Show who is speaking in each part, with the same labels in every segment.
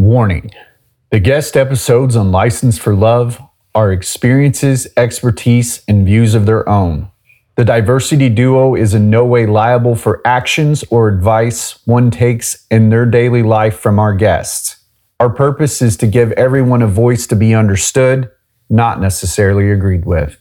Speaker 1: Warning The guest episodes on License for Love are experiences, expertise, and views of their own. The diversity duo is in no way liable for actions or advice one takes in their daily life from our guests. Our purpose is to give everyone a voice to be understood, not necessarily agreed with.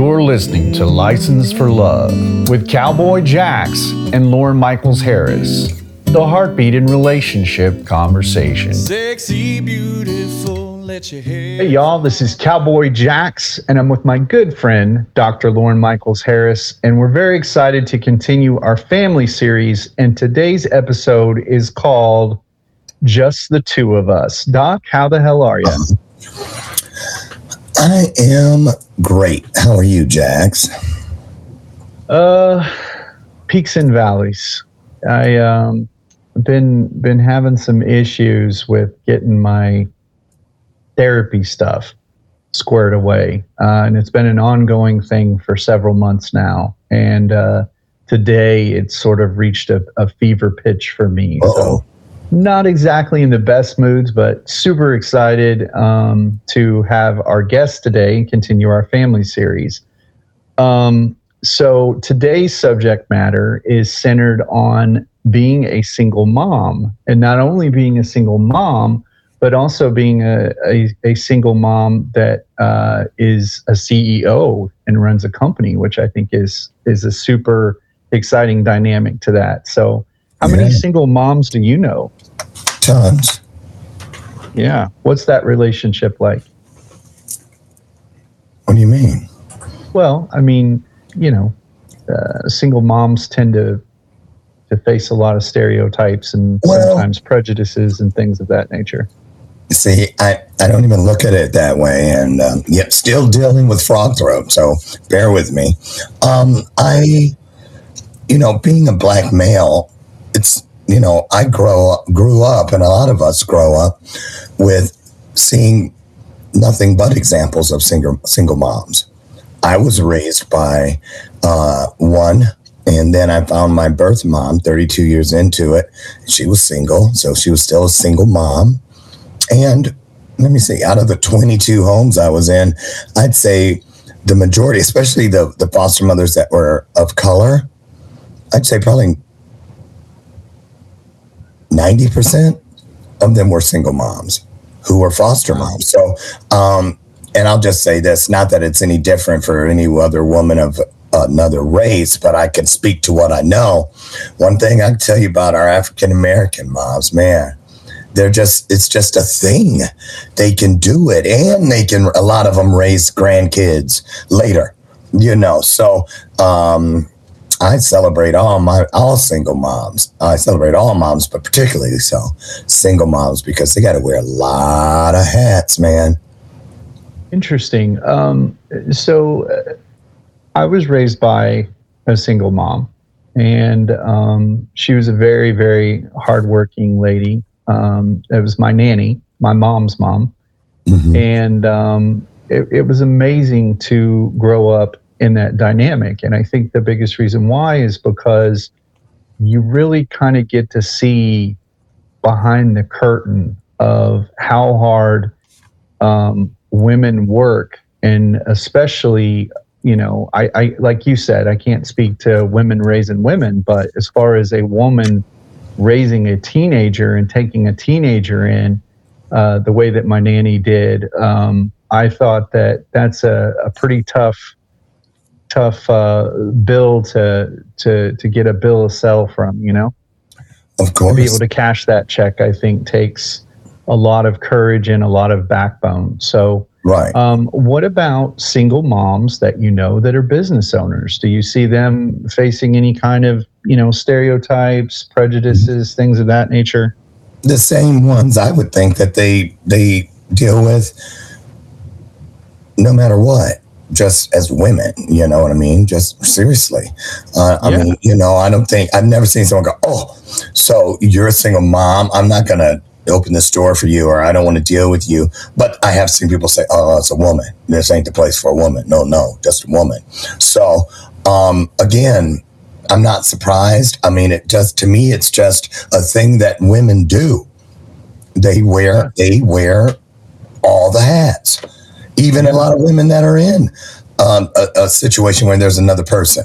Speaker 1: You're listening to License for Love with Cowboy Jax and Lauren Michaels Harris. The heartbeat in relationship conversation.
Speaker 2: Sexy, beautiful, let your hair.
Speaker 1: Hey, y'all, this is Cowboy Jax, and I'm with my good friend, Dr. Lauren Michaels Harris, and we're very excited to continue our family series. And today's episode is called Just the Two of Us. Doc, how the hell are you?
Speaker 3: I am great. How are you, Jax?
Speaker 1: Uh, peaks and valleys. I um been been having some issues with getting my therapy stuff squared away, uh, and it's been an ongoing thing for several months now. And uh, today, it's sort of reached a, a fever pitch for me.
Speaker 3: Uh-oh.
Speaker 1: So not exactly in the best moods, but super excited um, to have our guest today and continue our family series. Um, so today's subject matter is centered on being a single mom, and not only being a single mom, but also being a, a, a single mom that uh, is a CEO and runs a company, which I think is is a super exciting dynamic to that. So, how many
Speaker 3: Yeah.
Speaker 1: single moms do you know?
Speaker 3: Tons.
Speaker 1: Yeah. What's that relationship like?
Speaker 3: What do you mean?
Speaker 1: Well, I mean, you know, uh, single moms tend to to face a lot of stereotypes and
Speaker 3: Well-
Speaker 1: sometimes prejudices and things of that nature.
Speaker 3: See, I, I don't even look at it that way, and um, yet still dealing with frog throat. So bear with me. Um, I, you know, being a black male, it's you know, I grow up, grew up, and a lot of us grow up with seeing nothing but examples of single single moms. I was raised by uh, one, and then I found my birth mom. Thirty two years into it, she was single, so she was still a single mom. And let me see, out of the 22 homes I was in, I'd say the majority, especially the, the foster mothers that were of color, I'd say probably 90% of them were single moms who were foster moms. So, um, and I'll just say this not that it's any different for any other woman of another race, but I can speak to what I know. One thing I can tell you about our African American moms, man, they're just it's just a thing they can do it and they can a lot of them raise grandkids later you know so um i celebrate all my all single moms i celebrate all moms but particularly so single moms because they got to wear a lot of hats man
Speaker 1: Interesting. Um, so, uh, I was raised by a single mom, and um, she was a very, very hardworking lady. Um, it was my nanny, my mom's mom,
Speaker 3: Mhm.
Speaker 1: and um, it, it was amazing to grow up in that dynamic. And I think the biggest reason why is because you really kind of get to see behind the curtain of how hard um, women work, and especially, you know, I, I like you said, I can't speak to women raising women, but as far as a woman raising a teenager and taking a teenager in uh, the way that my nanny did, um, I thought that that's a, a pretty tough, tough uh, bill to to to get a bill of sale from. You know,
Speaker 3: of course,
Speaker 1: to be able to cash that check, I think takes a lot of courage and a lot of backbone. So,
Speaker 3: right
Speaker 1: um, what about single moms that you know that are business owners? Do you see them facing any kind of you know stereotypes, prejudices, things of that nature?
Speaker 3: the same ones I would think that they they deal with no matter what just as women you know what I mean just seriously uh, I
Speaker 1: Yeah.
Speaker 3: mean you know I don't think I've never seen someone go oh so you're a single mom I'm not gonna open this door for you or I don't want to deal with you but I have seen people say oh it's a woman this ain't the place for a woman no no just a woman so um again I'm not surprised. I mean, it just to me, it's just a thing that women do. They wear they wear all the hats. Even a lot of women that are in um, a, a situation where there's another person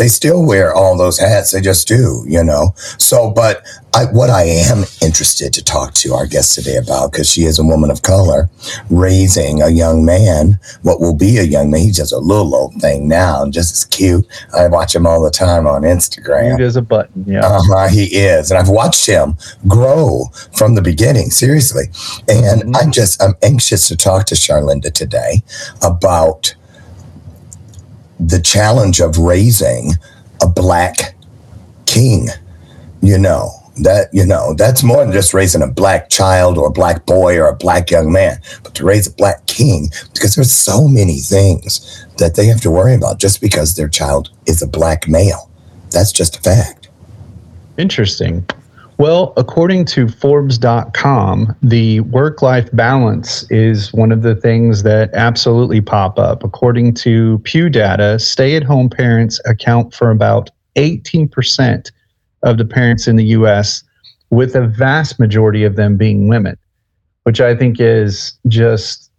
Speaker 3: they still wear all those hats. They just do, you know. So, but I, what I am interested to talk to our guest today about, because she is a woman of color, raising a young man, what will be a young man. He's just a little old thing now, just as cute. I watch him all the time on Instagram.
Speaker 1: Cute as a button, yeah.
Speaker 3: Uh-huh, he is, and I've watched him grow from the beginning. Seriously, and
Speaker 1: Mhm.
Speaker 3: I'm just I'm anxious to talk to Charlynda today about the challenge of raising a black king. You know, that, you know, that's more than just raising a black child or a black boy or a black young man, but to raise a black king, because there's so many things that they have to worry about just because their child is a black male. That's just a fact.
Speaker 1: Interesting. Well, according to Forbes.com, the work life balance is one of the things that absolutely pop up. According to Pew data, stay at home parents account for about 18% of the parents in the US, with a vast majority of them being women, which I think is just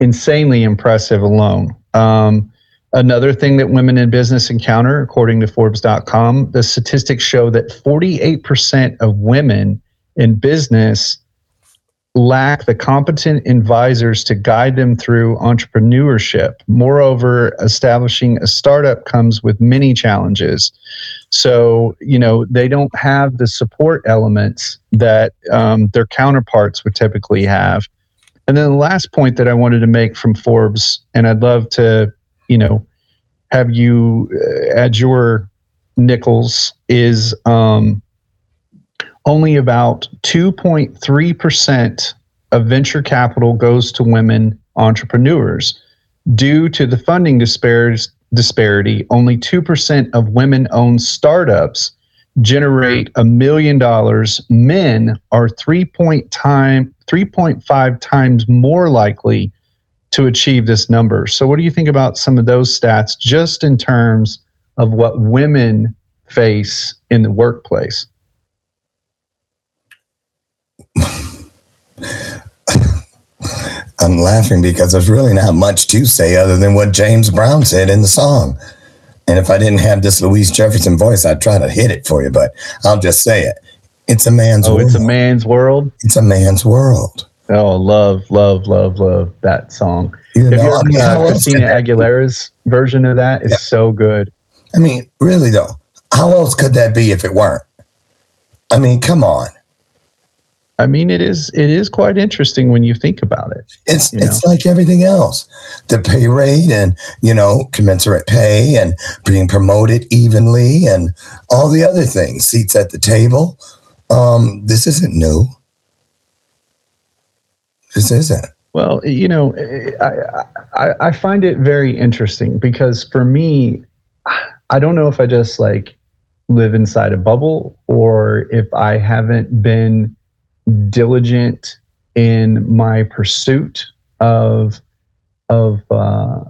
Speaker 1: insanely impressive alone. Um, Another thing that women in business encounter, according to Forbes.com, the statistics show that 48% of women in business lack the competent advisors to guide them through entrepreneurship. Moreover, establishing a startup comes with many challenges. So, you know, they don't have the support elements that um, their counterparts would typically have. And then the last point that I wanted to make from Forbes, and I'd love to you know have you uh, your nickels is um, only about 2.3% of venture capital goes to women entrepreneurs. Due to the funding disparities disparity only 2% of women owned startups generate a million dollars. Men are 3 point time 3.5 times more likely to achieve this number. So, what do you think about some of those stats just in terms of what women face in the workplace?
Speaker 3: I'm laughing because there's really not much to say other than what James Brown said in the song. And if I didn't have this Louise Jefferson voice, I'd try to hit it for you, but I'll just say it. It's a man's
Speaker 1: Oh,
Speaker 3: world.
Speaker 1: it's a man's world.
Speaker 3: It's a man's world.
Speaker 1: Oh, love, love, love, love that song.
Speaker 3: You know, I mean,
Speaker 1: uh, Christina? Aguilera's version of that? It's
Speaker 3: Yeah.
Speaker 1: so good.
Speaker 3: I mean, really though, how else could that be if it weren't? I mean, come on.
Speaker 1: I mean, it is it is quite interesting when you think about it.
Speaker 3: It's it's like everything else. The pay rate and you know, commensurate pay and being promoted evenly and all the other things, seats at the table. Um, this isn't new. This isn't.
Speaker 1: Well, you know, I, I I find it very interesting because for me, I don't know if I just like live inside a bubble or if I haven't been diligent in my pursuit of of uh,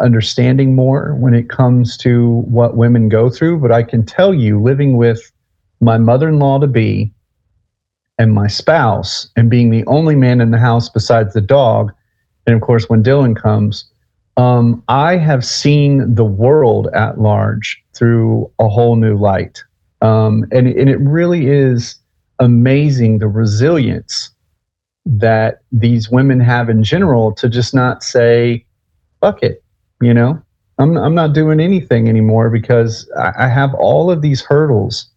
Speaker 1: understanding more when it comes to what women go through. But I can tell you, living with my mother-in-law to be and my spouse and being the only man in the house besides the dog and of course when dylan comes um, i have seen the world at large through a whole new light. Um, and, and it really is amazing the resilience that these women have in general to just not say fuck it you know? I'm, I'm not doing anything anymore because I, I have all of these hurdles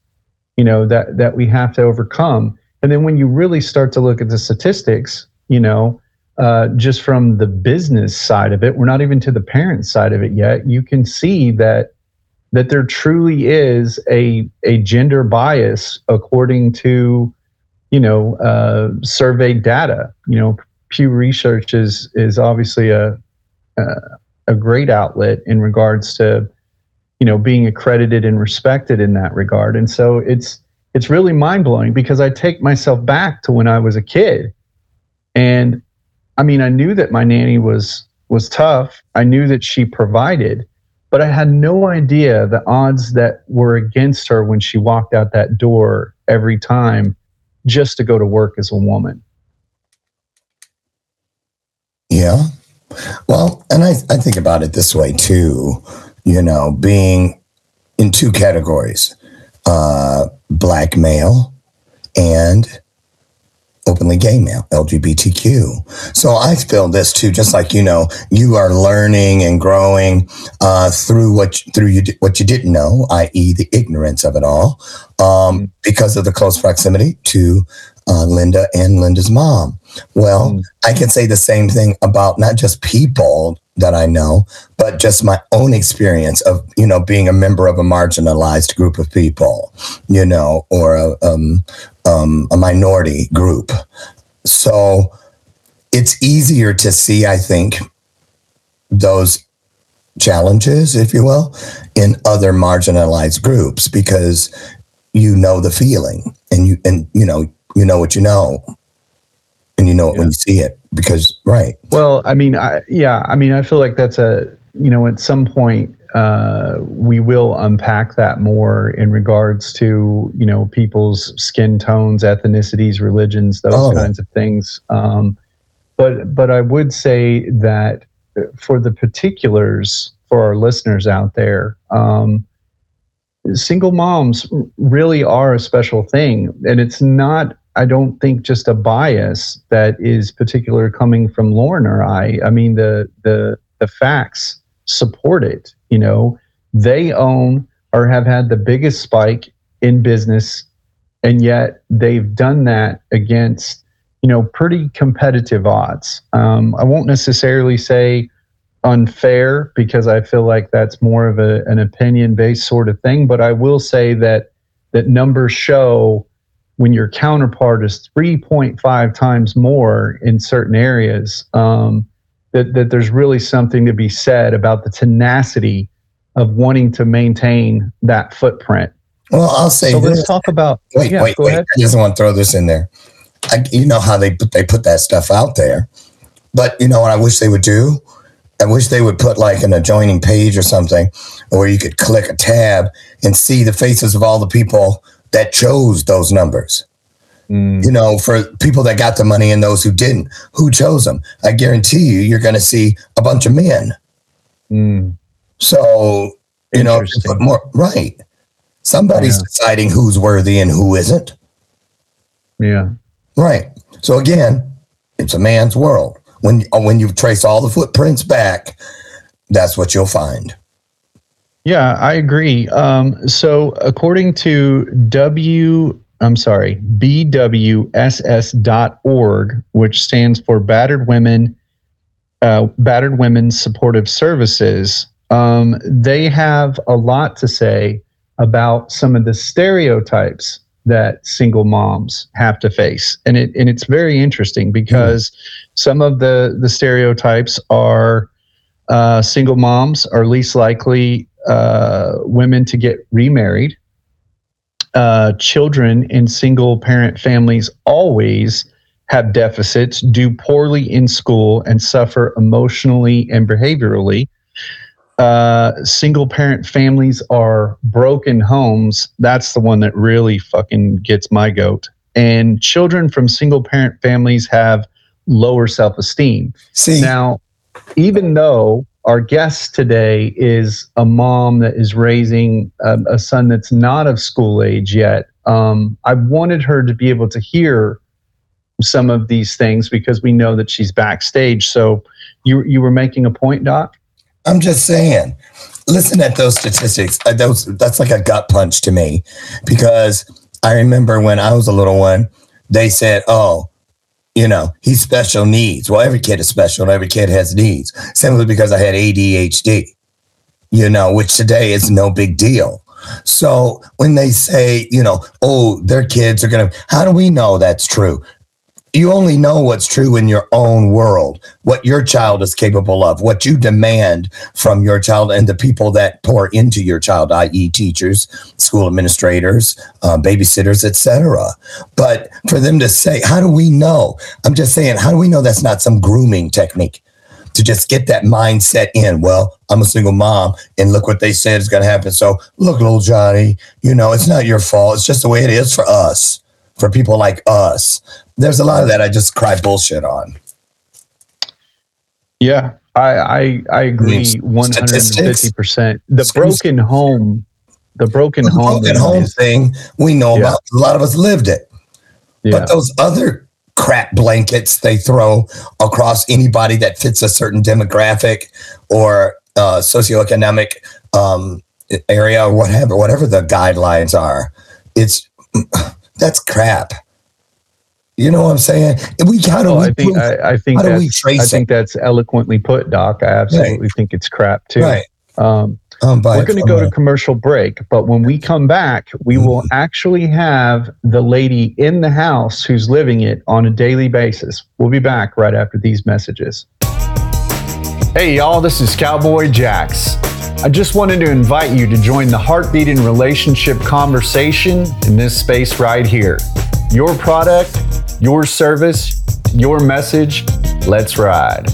Speaker 1: you know that that we have to overcome and then when you really start to look at the statistics, you know, uh, just from the business side of it, we're not even to the parent side of it yet. You can see that that there truly is a a gender bias according to, you know, uh, surveyed data. You know, Pew Research is is obviously a a, a great outlet in regards to, you know, being accredited and respected in that regard. And so it's it's really mind blowing because I take myself back to when I was a kid. And I mean, I knew that my nanny was was tough. I knew that she provided, but I had no idea the odds that were against her when she walked out that door every time just to go to work as a woman.
Speaker 3: Yeah. Well, and I, I think about it this way too, you know, being in two categories uh, black male and openly gay male, LGBTQ. So I feel this too, just like you know, you are learning and growing uh, through what through you what you didn't know, i.e., the ignorance of it all, um, mm. because of the close proximity to uh, Linda and Linda's mom. Well, mm. I can say the same thing about not just people that I know, but just my own experience of, you know, being a member of a marginalized group of people, you know, or a, um, um, a minority group. So it's easier to see, I think, those challenges, if you will, in other marginalized groups because you know the feeling and you and you know you know what you know and you know it yeah. when you see it because right.
Speaker 1: Well i mean I, yeah i mean i feel like that's a you know at some point uh, we will unpack that more in regards to you know people's skin tones ethnicities religions those oh. kinds of things. Um, but but i would say that for the particulars for our listeners out there um, single moms really are a special thing. And it's not I don't think just a bias that is particular coming from Lauren or I. I mean, the the the facts support it. You know, they own or have had the biggest spike in business, and yet they've done that against you know pretty competitive odds. Um, I won't necessarily say unfair because I feel like that's more of a, an opinion based sort of thing, but I will say that that numbers show when your counterpart is 3.5 times more in certain areas, um, that, that there's really something to be said about the tenacity of wanting to maintain that footprint.
Speaker 3: Well, I'll say
Speaker 1: so this. let's talk about.
Speaker 3: Wait, yeah, wait, wait. Ahead. I just want to throw this in there. I, you know how they put, they put that stuff out there, but you know what I wish they would do. I wish they would put like an adjoining page or something where you could click a tab and see the faces of all the people that chose those numbers. Mm. You know, for people that got the money and those who didn't, who chose them? I guarantee you, you're going to see a bunch of men. Mm. So, you know, but more right. Somebody's yeah. deciding who's worthy and who isn't.
Speaker 1: Yeah.
Speaker 3: Right. So again, it's a man's world. When when you trace all the footprints back, that's what you'll find.
Speaker 1: Yeah, I agree. Um, so, according to W, I'm sorry, BWSS.org, which stands for Battered Women, uh, Battered Women's Supportive Services, um, they have a lot to say about some of the stereotypes that single moms have to face, and it and it's very interesting because mm. some of the the stereotypes are uh, single moms are least likely uh, women to get remarried. Uh, children in single parent families always have deficits, do poorly in school, and suffer emotionally and behaviorally. Uh, single parent families are broken homes. That's the one that really fucking gets my goat. And children from single parent families have lower self esteem. See, now, even though our guest today is a mom that is raising a, a son that's not of school age yet. Um, I wanted her to be able to hear some of these things because we know that she's backstage. So you you were making a point, Doc.
Speaker 3: I'm just saying. Listen at those statistics. Uh, those that's like a gut punch to me because I remember when I was a little one, they said, "Oh, you know, he's special needs. Well, every kid is special and every kid has needs simply because I had ADHD, you know, which today is no big deal. So when they say, you know, oh, their kids are going to, how do we know that's true? You only know what's true in your own world, what your child is capable of, what you demand from your child and the people that pour into your child, i.e., teachers, school administrators, uh, babysitters, etc. But for them to say, "How do we know?" I'm just saying, how do we know that's not some grooming technique? to just get that mindset in. Well, I'm a single mom, and look what they said is going to happen. So, look, little Johnny, you know, it's not your fault. It's just the way it is for us, for people like us. There's a lot of that I just cry bullshit on.
Speaker 1: Yeah, I I, I agree one hundred and fifty percent. The broken home, the broken
Speaker 3: The
Speaker 1: home,
Speaker 3: broken home
Speaker 1: is-
Speaker 3: thing, we know
Speaker 1: Yeah.
Speaker 3: about. A lot of us lived it.
Speaker 1: yeah.
Speaker 3: But those other crap blankets they throw across anybody that fits a certain demographic or uh, socioeconomic um, area or whatever, whatever the guidelines are, it's that's crap. You know what I'm saying? We how do
Speaker 1: Oh,
Speaker 3: we
Speaker 1: I think
Speaker 3: prove-
Speaker 1: I, I think
Speaker 3: how do we
Speaker 1: that's
Speaker 3: trace
Speaker 1: I think that's eloquently put, Doc. I absolutely think it's crap too.
Speaker 3: right?
Speaker 1: Um,
Speaker 3: Um,
Speaker 1: we're going to go to commercial break, but when we come back, we
Speaker 3: Mm-hmm.
Speaker 1: will actually have the lady in the house who's living it on a daily basis. We'll be back right after these messages.
Speaker 4: Hey, y'all, this is Cowboy Jax. I just wanted to invite you to join the Heartbeat and Relationship conversation in this space right here. Your product, your service, your message. Let's ride.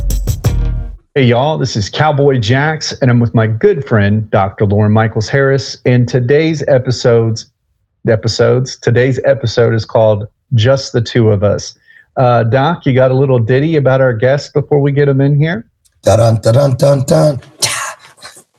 Speaker 1: Hey, y'all, this is Cowboy Jax, and I'm with my good friend, Dr. Lauren Michaels Harris. And today's episodes, episodes, today's episode is called Just the Two of Us. Uh, Doc, you got a little ditty about our guest before we get him in here?
Speaker 3: Dun dun dun dun dun.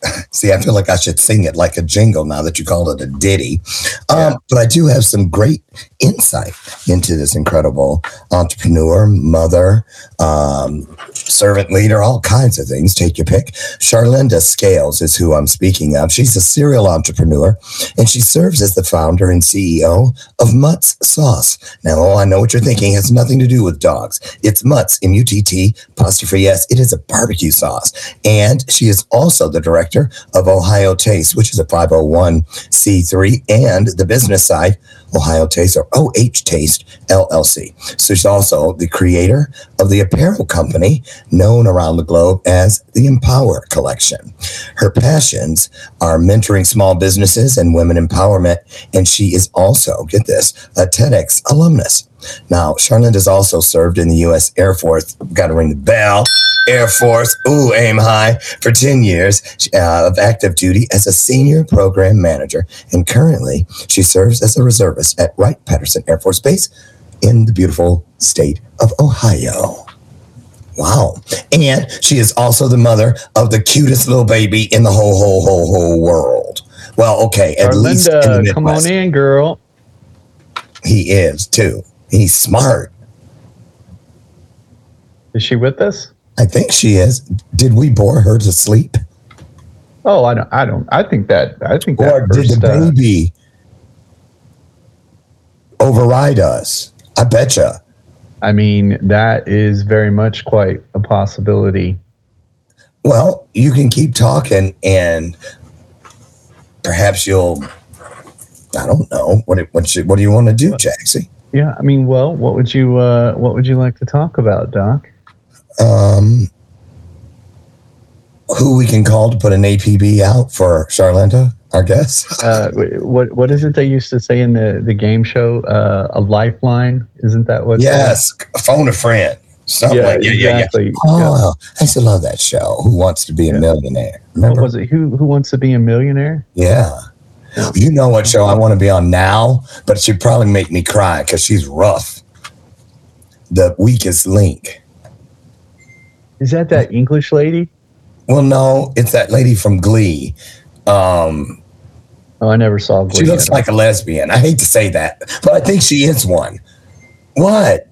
Speaker 3: See, I feel like I should sing it like a jingle now that you called it a ditty. Um, But I do have some great insight into this incredible entrepreneur, mother, um, servant leader, all kinds of things. Take your pick. Charlynda Scales is who I'm speaking of. She's a serial entrepreneur and she serves as the founder and CEO of Mutt's Sauce. Now, oh, I know what you're thinking. It has nothing to do with dogs. It's Mutt's, M U T T, apostrophe S. It is a barbecue sauce. And she is also the director of Ohio Taste, which is a 501c3, and the business side, Ohio Taste or OH Taste LLC. So she's also the creator of the apparel company known around the globe as the Empower Collection. Her passions are mentoring small businesses and women empowerment, and she is also, get this, a TEDx alumnus. Now, Charlotte has also served in the U.S. Air Force. Got to ring the bell. Air Force, ooh, aim high, for 10 years uh, of active duty as a senior program manager. And currently, she serves as a reservist at Wright Patterson Air Force Base in the beautiful state of Ohio. Wow. And she is also the mother of the cutest little baby in the whole, whole, whole, whole world. Well, okay, at least in the
Speaker 1: Arlinda, come on in, girl.
Speaker 3: He is too. He's smart.
Speaker 1: Is she with us?
Speaker 3: I think she is. Did we bore her to sleep?
Speaker 1: Oh, I don't. I don't. I think that. I think that.
Speaker 3: Or did
Speaker 1: first,
Speaker 3: the
Speaker 1: uh,
Speaker 3: baby override us? I betcha.
Speaker 1: I mean, that is very much quite a possibility.
Speaker 3: Well, you can keep talking and perhaps you'll I don't know. What it- what you, what do you want to do, Jaxie?
Speaker 1: Yeah. I mean, well, what would you uh, What would you like to talk about, Doc?
Speaker 3: Um who we can call to put an APB out for Charlynda, our guest?
Speaker 1: Uh, what What is it they used to say in the the game show? Uh, a lifeline? Isn't that what?
Speaker 3: yes, phone a friend. Something
Speaker 1: Yeah.
Speaker 3: like yeah, yeah, yeah.
Speaker 1: exactly. Yeah.
Speaker 3: Oh, I used to love that show. Who wants to be a
Speaker 1: Yeah.
Speaker 3: millionaire?
Speaker 1: What was it? Who Who wants to be a millionaire?
Speaker 3: Yeah. You know what show I want to be on now, but she'd probably make me cry because she's rough. The weakest link.
Speaker 1: Is that that English lady?
Speaker 3: Well, no, it's that lady from Glee. Um,
Speaker 1: Oh, I never saw. Glee
Speaker 3: she looks like a lesbian. I hate to say that, but I think she is one. What?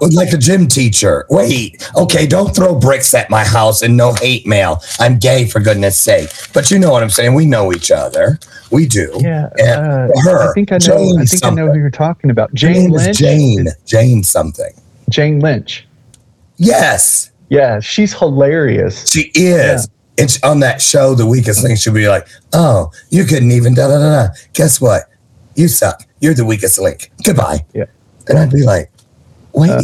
Speaker 3: Like a gym teacher. Wait, okay, don't throw bricks at my house and no hate mail. I'm gay for goodness sake. But you know what I'm saying. We know each other. We do.
Speaker 1: Yeah, uh,
Speaker 3: her,
Speaker 1: I think I know.
Speaker 3: Jane
Speaker 1: I think I know who you're talking about. Jane
Speaker 3: is
Speaker 1: Lynch.
Speaker 3: Jane. Jane something.
Speaker 1: Jane Lynch.
Speaker 3: Yes,
Speaker 1: Yeah, she's hilarious.
Speaker 3: she is. It's on that show, The Weakest Link. She'll be like, "Oh, you couldn't even da da da da. Guess what? You suck. You're the weakest link. Goodbye."
Speaker 1: Yeah.
Speaker 3: And I'd be like, "Wait,
Speaker 1: Uh,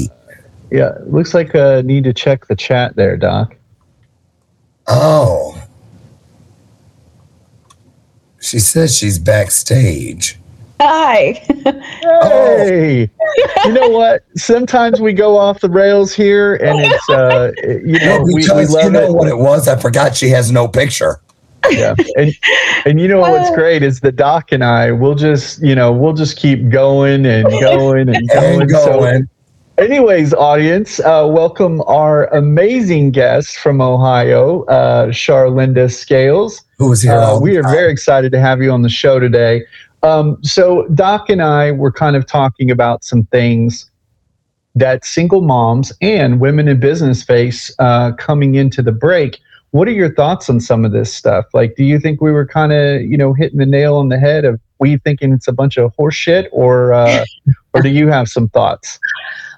Speaker 1: Yeah, looks like uh need to check the chat there, Doc.
Speaker 3: oh." She says she's backstage.
Speaker 5: Hi.
Speaker 1: Hey, you know what? Sometimes we go off the rails here, and it's uh, you know
Speaker 3: Well,
Speaker 1: we, we
Speaker 3: because you know
Speaker 1: it.
Speaker 3: what it was. I forgot she has no picture.
Speaker 1: yeah and and you know what's great is the doc and i We'll just you know we'll just keep going and going and going,
Speaker 3: And
Speaker 1: So
Speaker 3: going.
Speaker 1: Anyways audience uh, welcome our amazing guest from ohio uh, charlynda scales
Speaker 3: Who was here?
Speaker 1: uh, we are very excited to have you on the show today um, so doc and i were kind of talking about some things that single moms and women in business face uh, coming into the break what are your thoughts on some of this stuff? Like, do you think we were kind of, you know, hitting the nail on the head of we thinking it's a bunch of horseshit, or uh, or do you have some thoughts?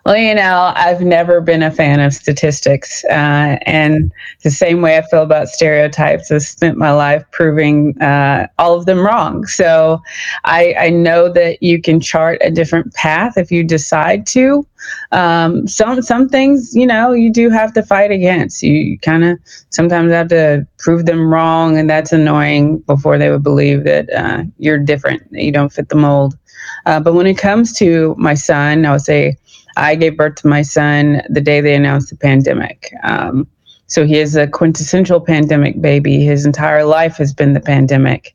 Speaker 5: Well, you know, I've never been a fan of statistics. Uh, and the same way I feel about stereotypes, I've spent my life proving uh, all of them wrong. So I, I know that you can chart a different path if you decide to. Um, some some things, you know, you do have to fight against. You kind of sometimes have to prove them wrong, and that's annoying before they would believe that uh, you're different, that you don't fit the mold. Uh, but when it comes to my son, I would say I gave birth to my son the day they announced the pandemic. Um, so he is a quintessential pandemic baby. His entire life has been the pandemic,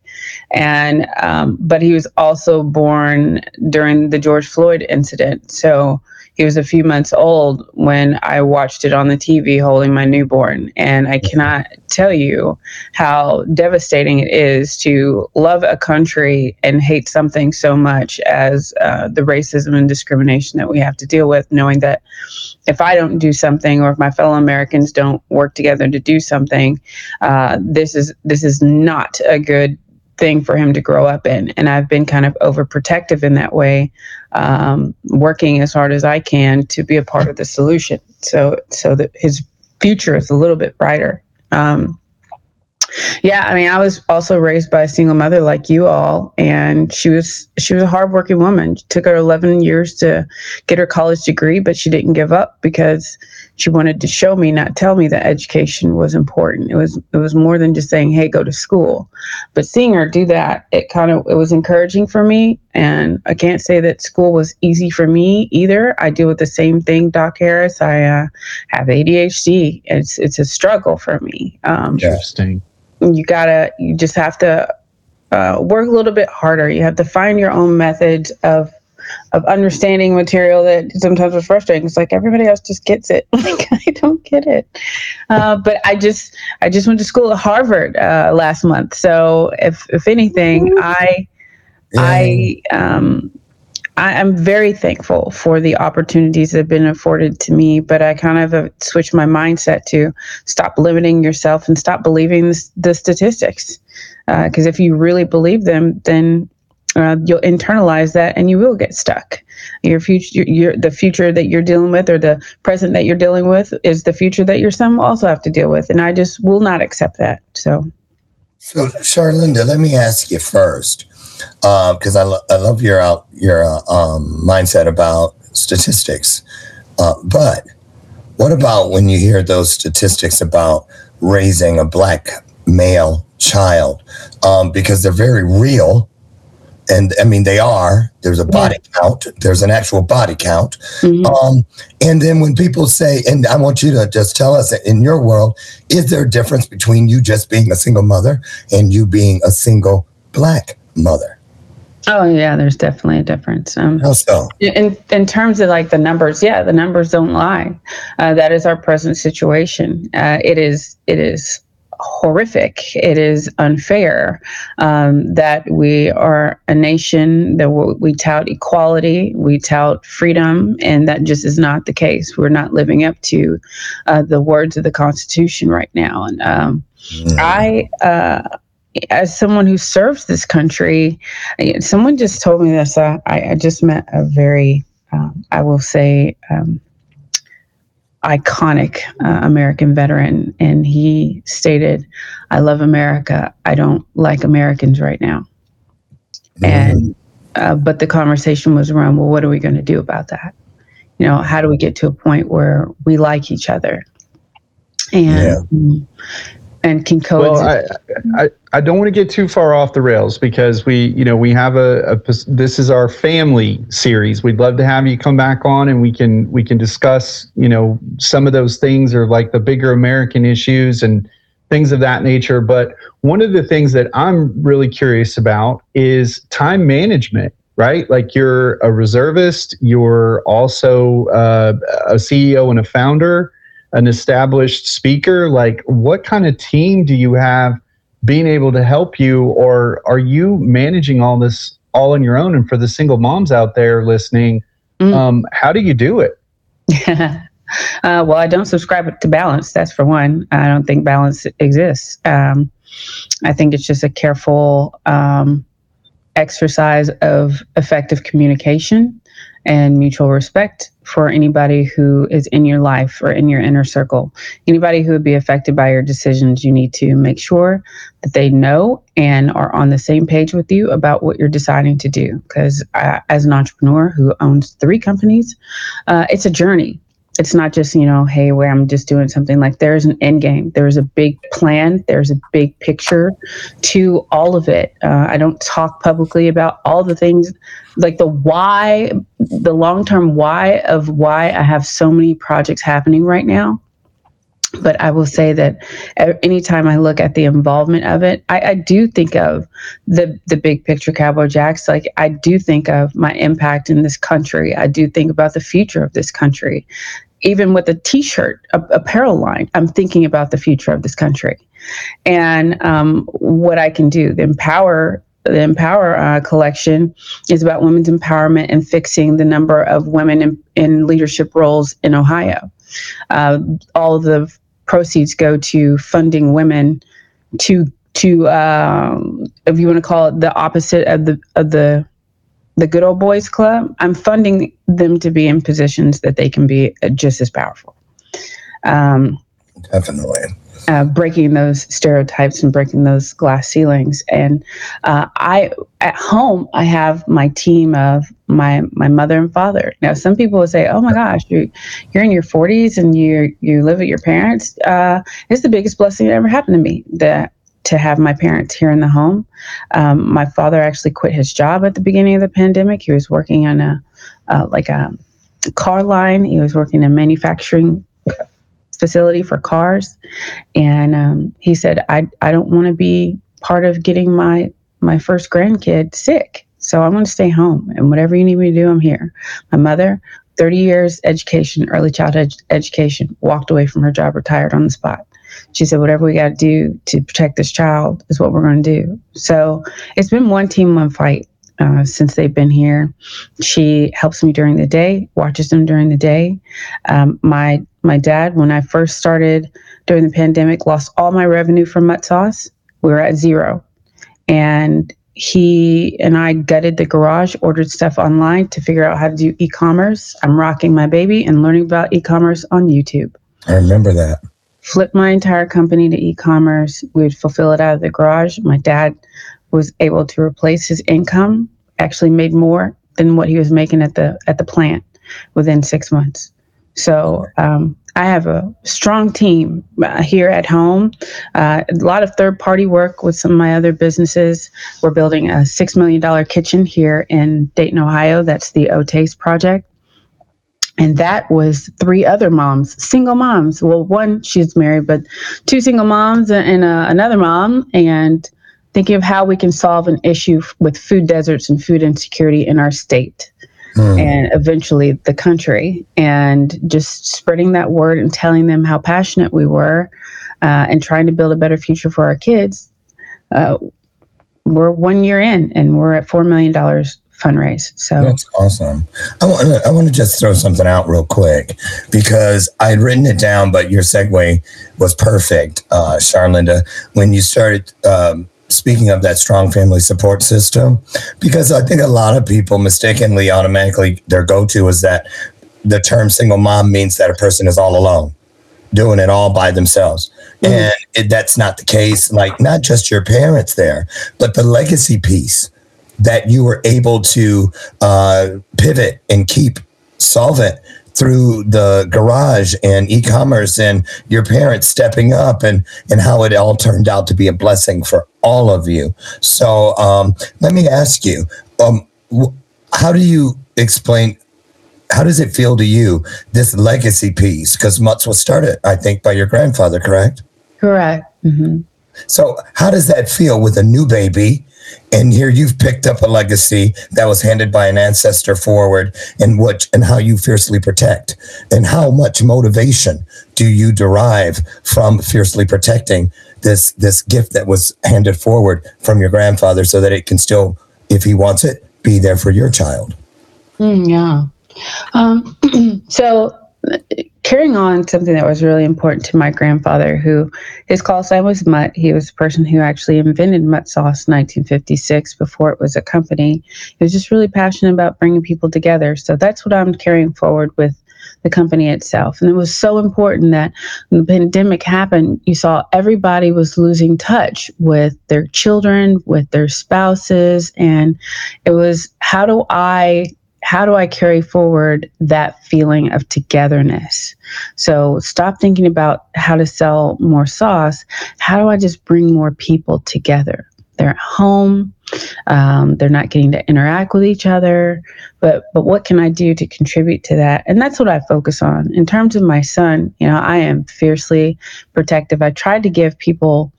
Speaker 5: and um, but he was also born during the George Floyd incident. So he was a few months old when I watched it on the TV holding my newborn, and I cannot tell you how devastating it is to love a country and hate something so much as uh, the racism and discrimination that we have to deal with, knowing that if I don't do something or if my fellow Americans don't work together to do something, uh, this is this is not a good thing for him to grow up in. And I've been kind of overprotective in that way, um, working as hard as I can to be a part of the solution. So so that his future is a little bit brighter. Um, yeah, I mean, I was also raised by a single mother like you all, and she was she was a hardworking woman. It took her eleven years to get her college degree, but she didn't give up because she wanted to show me, not tell me, that education was important. It was it was more than just saying, "Hey, go to school." But seeing her do that, it kind of it was encouraging for me. And I can't say that school was easy for me either. I deal with the same thing, Doc Harris. I uh, have ADHD. It's it's a struggle for me. Um,
Speaker 1: Interesting.
Speaker 5: you gotta you just have to uh, work a little bit harder you have to find your own methods of of understanding material that sometimes was frustrating. It's like everybody else just gets it. Like i don't get it. Uh, but i just i just went to school at harvard uh, last month. So if if anything i I um I am very thankful for the opportunities that have been afforded to me, but I kind of have switched my mindset to stop limiting yourself and stop believing the, the statistics. Because if you really believe them, then uh, you'll internalize that and you will get stuck. Your future, your, the future that you're dealing with, or the present that you're dealing with, is the future that your son will also have to deal with, and I just will not accept that. So.
Speaker 3: So, Charlynda, let me ask you first, because I, lo- I love your out your uh, um, mindset about statistics. Uh, but what about when you hear those statistics about raising a black male child? Um, because they're very real. And I mean, they are. There's a body count. There's an actual body count.
Speaker 5: Mhm.
Speaker 3: Um, and then when people say, and I want you to just tell us in your world, is there a difference between you just being a single mother and you being a single black mother?
Speaker 5: Oh yeah, there's definitely a difference. Um,
Speaker 3: How so?
Speaker 5: in in terms of like the numbers, yeah, the numbers don't lie. Uh, that is our present situation. Uh, it is it is horrific. It is unfair um, that we are a nation that we, we tout equality, we tout freedom, and that just is not the case. We're not living up to uh, the words of the Constitution right now, and um,
Speaker 3: Mm.
Speaker 5: I. Uh, as someone who serves this country, someone just told me this. Uh, I, I just met a very, um, I will say, um, iconic uh, American veteran, and he stated, "I love America. I don't like Americans right now." And uh, but the conversation was around, well, what are we going to do about that? You know, how do we get to a point where we like each other? And
Speaker 3: Yeah.
Speaker 5: mm, and can
Speaker 1: Well. I, I, I don't want to get too far off the rails because we, you know, we have a, a this is our family series. We'd love to have you come back on and we can we can discuss, you know, some of those things or like the bigger American issues and things of that nature. But one of the things that I'm really curious about is time management. Right, like you're a reservist, you're also uh, a CEO and a founder an established speaker like what kind of team do you have being able to help you or are you managing all this all on your own and for the single moms out there listening
Speaker 5: Mm.
Speaker 1: um, how do you do it
Speaker 5: uh, well, I don't subscribe to balance. That's for one. I don't think balance exists. Um, I think it's just a careful um, exercise of effective communication and mutual respect for anybody who is in your life or in your inner circle. Anybody who would be affected by your decisions, you need to make sure that they know and are on the same page with you about what you're deciding to do. Because uh, as an entrepreneur who owns three companies, uh, it's a journey. It's not just, you know, hey, where I'm just doing something like there's an end game. There's a big plan. There's a big picture to all of it. Uh, I don't talk publicly about all the things like the why, the long term why of why I have so many projects happening right now. But I will say that anytime I look at the involvement of it, I, I do think of the the big picture Cowboy Jax. Like I do think of my impact in this country. I do think about the future of this country. Even with a T-shirt, a, apparel line, I'm thinking about the future of this country, and um, what I can do. The empower the Empower uh, collection is about women's empowerment and fixing the number of women in, in leadership roles in Ohio. Uh, all of the proceeds go to funding women to to um, if you want to call it the opposite of the of the the good old boys club. I'm funding them to be in positions that they can be just as powerful. Um,
Speaker 3: Definitely.
Speaker 5: Uh, breaking those stereotypes and breaking those glass ceilings. And uh, I, at home, I have my team of my my mother and father. Now, some people will say, "Oh my gosh, you you're in your 40s and you you live with your parents." Uh, it's the biggest blessing that ever happened to me. That to have my parents here in the home. Um, my father actually quit his job at the beginning of the pandemic. He was working on a uh, like a car line. He was working in manufacturing facility for cars. And um, he said i, I don't want to be part of getting my my first grandkid sick. So i'm going to stay home. And whatever you need me to do i'm here. My mother 30 years education early childhood ed- education walked away from her job retired on the spot. She said whatever we got to do to protect this child is what we're going to do. So it's been one team one fight uh, since they've been here. She helps me during the day watches them during the day. Um, my my dad when i first started during the pandemic lost all my revenue from mutt sauce we were at zero. And he and i gutted the garage ordered stuff online to figure out how to do e-commerce. I'm rocking my baby and learning about e-commerce on youtube.
Speaker 3: I remember that.
Speaker 5: flipped my entire company to e-commerce. We would fulfill it out of the garage. My dad was able to replace his income actually made more than what he was making at the at the plant within six months so um, I have a strong team uh, here at home. Uh, a lot of third party work with some of my other businesses. We're building a $6 million kitchen here in Dayton, Ohio. That's the OTASE project. And that was three other moms, single moms. Well, one, she's married, but two single moms and uh, another mom. And thinking of how we can solve an issue f- with food deserts and food insecurity in our state
Speaker 3: Hmm.
Speaker 5: and eventually the country and just spreading that word and telling them how passionate we were uh, and trying to build a better future for our kids uh, we're one year in and we're at $4 million fundraise so
Speaker 3: That's awesome. I want to I want to just throw something out real quick because I had written it down, but your segue was perfect, uh, Charlynda, when you started um, speaking of that strong family support system. Because I think a lot of people mistakenly automatically their go to is that the term single mom means that a person is all alone, doing it all by themselves. And it, that's not the case. Like, not just your parents there, but the legacy piece that you were able to uh, pivot and keep solvent through the garage and e-commerce and your parents stepping up and and how it all turned out to be a blessing for all of you. So um, let me ask you, um, how do you explain? How does it feel to you this legacy piece? Because Mutts was started, I think, by your grandfather, correct?
Speaker 5: Correct. hmm
Speaker 3: So, how does that feel with a new baby? And here you've picked up a legacy that was handed by an ancestor forward, and what and how you fiercely protect, and how much motivation do you derive from fiercely protecting this this gift that was handed forward from your grandfather, so that it can still, if he wants it, be there for your child.
Speaker 5: Mm, yeah. Um, so, carrying on something that was really important to my grandfather, who his call sign was Mutt. He was the person who actually invented Mutt sauce in 1956 before it was a company. He was just really passionate about bringing people together. So, that's what I'm carrying forward with the company itself. And it was so important that when the pandemic happened, you saw everybody was losing touch with their children, with their spouses. And it was how do I how do I carry forward that feeling of togetherness? So stop thinking about how to sell more sauce. How do I just bring more people together? They're at home. Um, they're not getting to interact with each other. But but what can I do to contribute to that? And that's what I focus on. In terms of my son, you know, I am fiercely protective. I tried to give people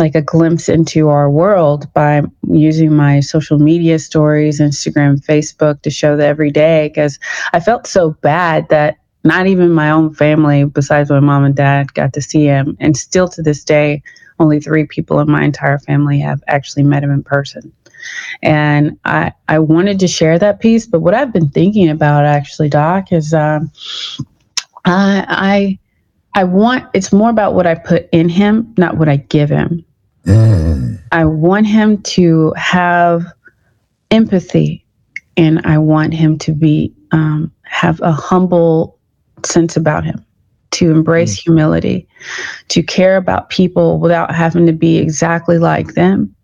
Speaker 5: like a glimpse into our world by using my social media stories, Instagram, Facebook to show the every day because I felt so bad that not even my own family, besides my mom and dad, got to see him. And still to this day, only three people in my entire family have actually met him in person. And I, I wanted to share that piece, but what I've been thinking about actually, Doc, is um, I, I I want it's more about what I put in him, not what I give him.
Speaker 3: Mm.
Speaker 5: I want him to have empathy, and I want him to be um, have a humble sense about him, to embrace humility, to care about people without having to be exactly like them,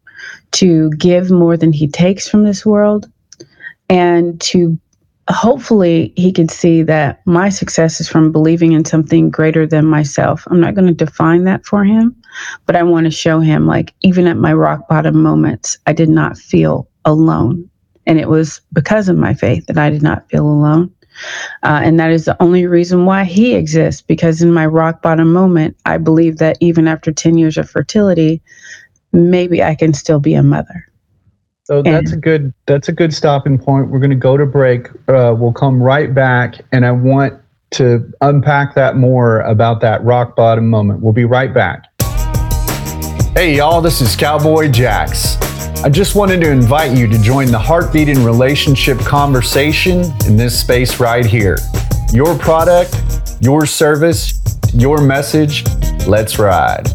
Speaker 5: to give more than he takes from this world, and to hopefully he can see that my success is from believing in something greater than myself. I'm not going to define that for him, but I want to show him like even at my rock bottom moments, I did not feel alone. And it was because of my faith that I did not feel alone. Uh, and that is the only reason why he exists, because in my rock bottom moment, I believe that even after 10 years of fertility, maybe I can still be a mother.
Speaker 1: So that's a good that's a good stopping point. We're going to go to break. Uh, we'll come right back, and I want to unpack that more about that rock bottom moment. We'll be right back.
Speaker 4: Hey, y'all, this is Cowboy Jax. I just wanted to invite you to join the Heartbeat and Relationship conversation in this space right here. Your product, your service, your message. Let's ride.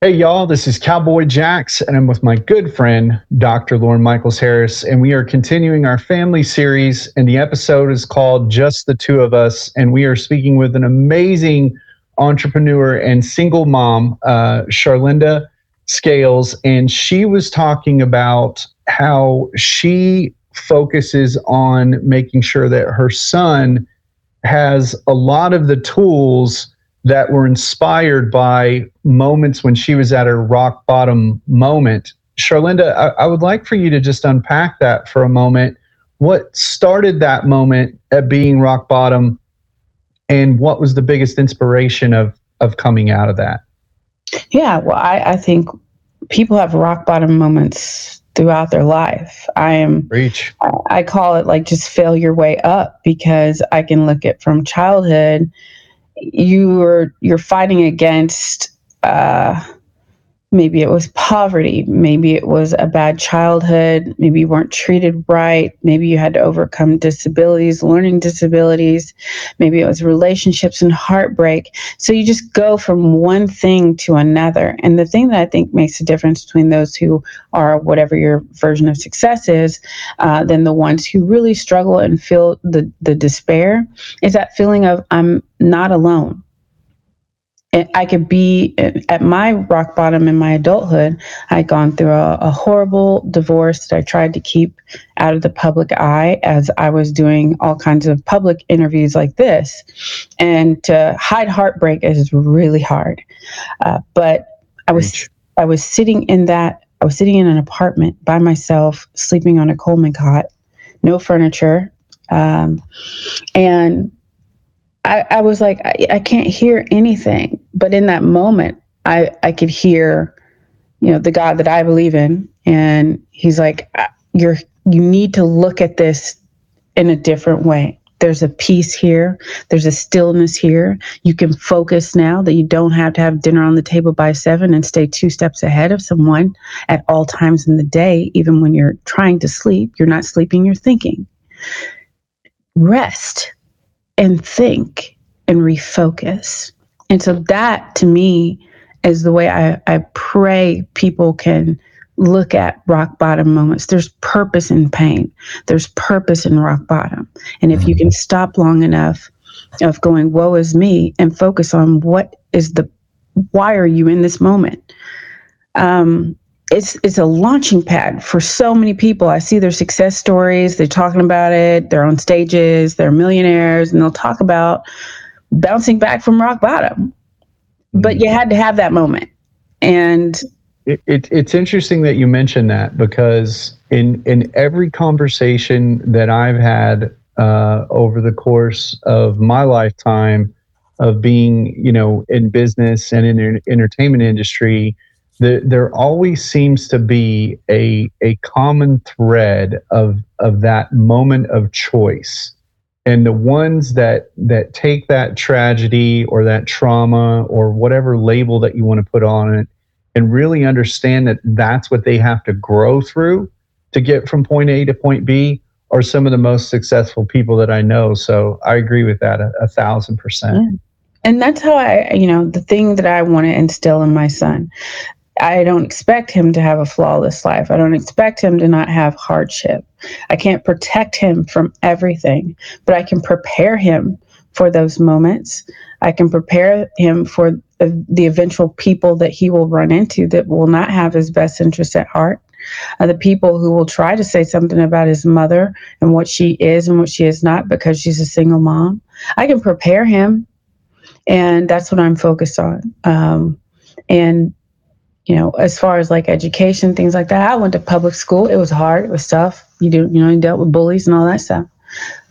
Speaker 1: Hey, y'all, this is Cowboy Jax, and I'm with my good friend, Dr. Lauren Michaels Harris, and we are continuing our family series. And the episode is called Just the Two of Us. And we are speaking with an amazing entrepreneur and single mom, uh, Charlynda Scales. And she was talking about how she focuses on making sure that her son has a lot of the tools that were inspired by moments when she was at her rock bottom moment. Charlynda, I, I, would like for you to just unpack that for a moment. What started that moment at being rock bottom, and what was the biggest inspiration of of coming out of that?
Speaker 5: Yeah, well, I, I think people have rock bottom moments throughout their life. I am
Speaker 1: reach.
Speaker 5: I call it like just fail your way up because I can look at from childhood you're you're fighting against uh, maybe it was poverty. Maybe it was a bad childhood. Maybe you weren't treated right. Maybe you had to overcome disabilities learning disabilities. Maybe it was relationships and heartbreak. So you just go from one thing to another. And the thing that i think makes a difference between those who are whatever your version of success is uh, than the ones who really struggle and feel the the despair is that feeling of i'm not alone I could be at my rock bottom in my adulthood. I'd gone through a, a, horrible divorce that I tried to keep out of the public eye as I was doing all kinds of public interviews like this. And to hide heartbreak is really hard. Uh, but I was I was sitting in that I was sitting in an apartment by myself, sleeping on a Coleman cot, no furniture, um, and I, I was like, I, I can't hear anything. But in that moment, I, I could hear, you know, the God that I believe in. And he's like, you're, you need to look at this in a different way. There's a peace here. There's a stillness here. You can focus now that you don't have to have dinner on the table by seven and stay two steps ahead of someone at all times in the day, even when you're trying to sleep. You're not sleeping, you're thinking. Rest and think and refocus. And so that to me is the way I, I pray people can look at rock bottom moments. There's purpose in pain. There's purpose in rock bottom. And if you can stop long enough of going, woe is me, and focus on what is the why are you in this moment? Um, it's it's a launching pad for so many people. I see their success stories. They're talking about it. They're on stages. They're millionaires, and they'll talk about bouncing back from rock bottom. But you had to have that moment, and
Speaker 1: it, it, it's interesting that you mentioned that because in in every conversation that I've had uh, over the course of my lifetime of being, you know, in business and in the entertainment industry the, there always seems to be a a common thread of of that moment of choice and the ones that that take that tragedy or that trauma or whatever label that you want to put on it and really understand that that's what they have to grow through to get from point A to point B are some of the most successful people that I know. So I agree with that a, a thousand percent. Yeah.
Speaker 5: And that's how I, you know, the thing that I want to instill in my son. I don't expect him to have a flawless life. I don't expect him to not have hardship. I can't protect him from everything, but I can prepare him for those moments. I can prepare him for the eventual people that he will run into that will not have his best interest at heart. Uh, the people who will try to say something about his mother and what she is and what she is not because she's a single mom. I can prepare him, and that's what I'm focused on. Um, and you know, as far as like education, things like that. I went to public school. It was hard. It was tough. You do, you know, you dealt with bullies and all that stuff.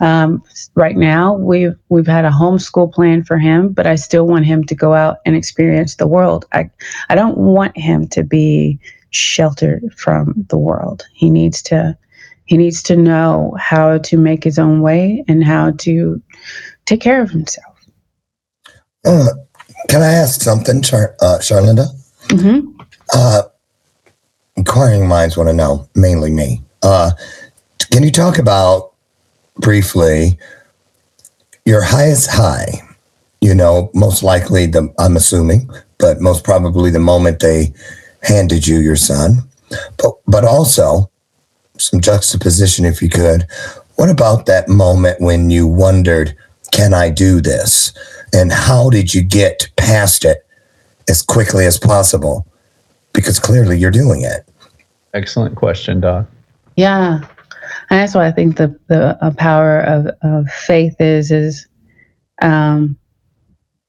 Speaker 5: Um, right now, we've we've had a homeschool plan for him, but I still want him to go out and experience the world. I I don't want him to be sheltered from the world. He needs to he needs to know how to make his own way and how to take care of himself.
Speaker 3: Uh, can I ask something, Char- uh, Charlynda? Mm-hmm. Uh, inquiring minds want to know, mainly me. Uh, can you talk about briefly your highest high? You know, most likely the I'm assuming, but most probably the moment they handed you your son. But but also some juxtaposition, if you could. What about that moment when you wondered, can I do this? And how did you get past it as quickly as possible? Because clearly you're doing it.
Speaker 1: Excellent question, Doc.
Speaker 5: Yeah. And that's why I think the, the uh, power of, of faith is, is um,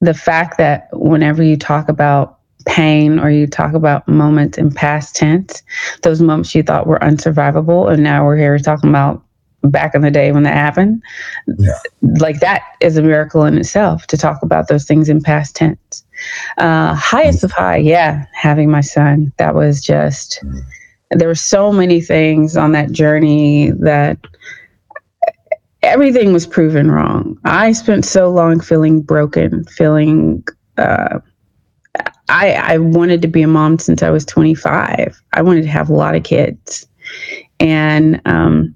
Speaker 5: the fact that whenever you talk about pain or you talk about moments in past tense, those moments you thought were unsurvivable, and now we're here talking about back in the day when that happened. Yeah. Like that is a miracle in itself to talk about those things in past tense. Uh, highest of high, yeah, having my son. That was just, there were so many things on that journey that everything was proven wrong. I spent so long feeling broken, feeling, uh, I, I wanted to be a mom since I was 25. I wanted to have a lot of kids. And um,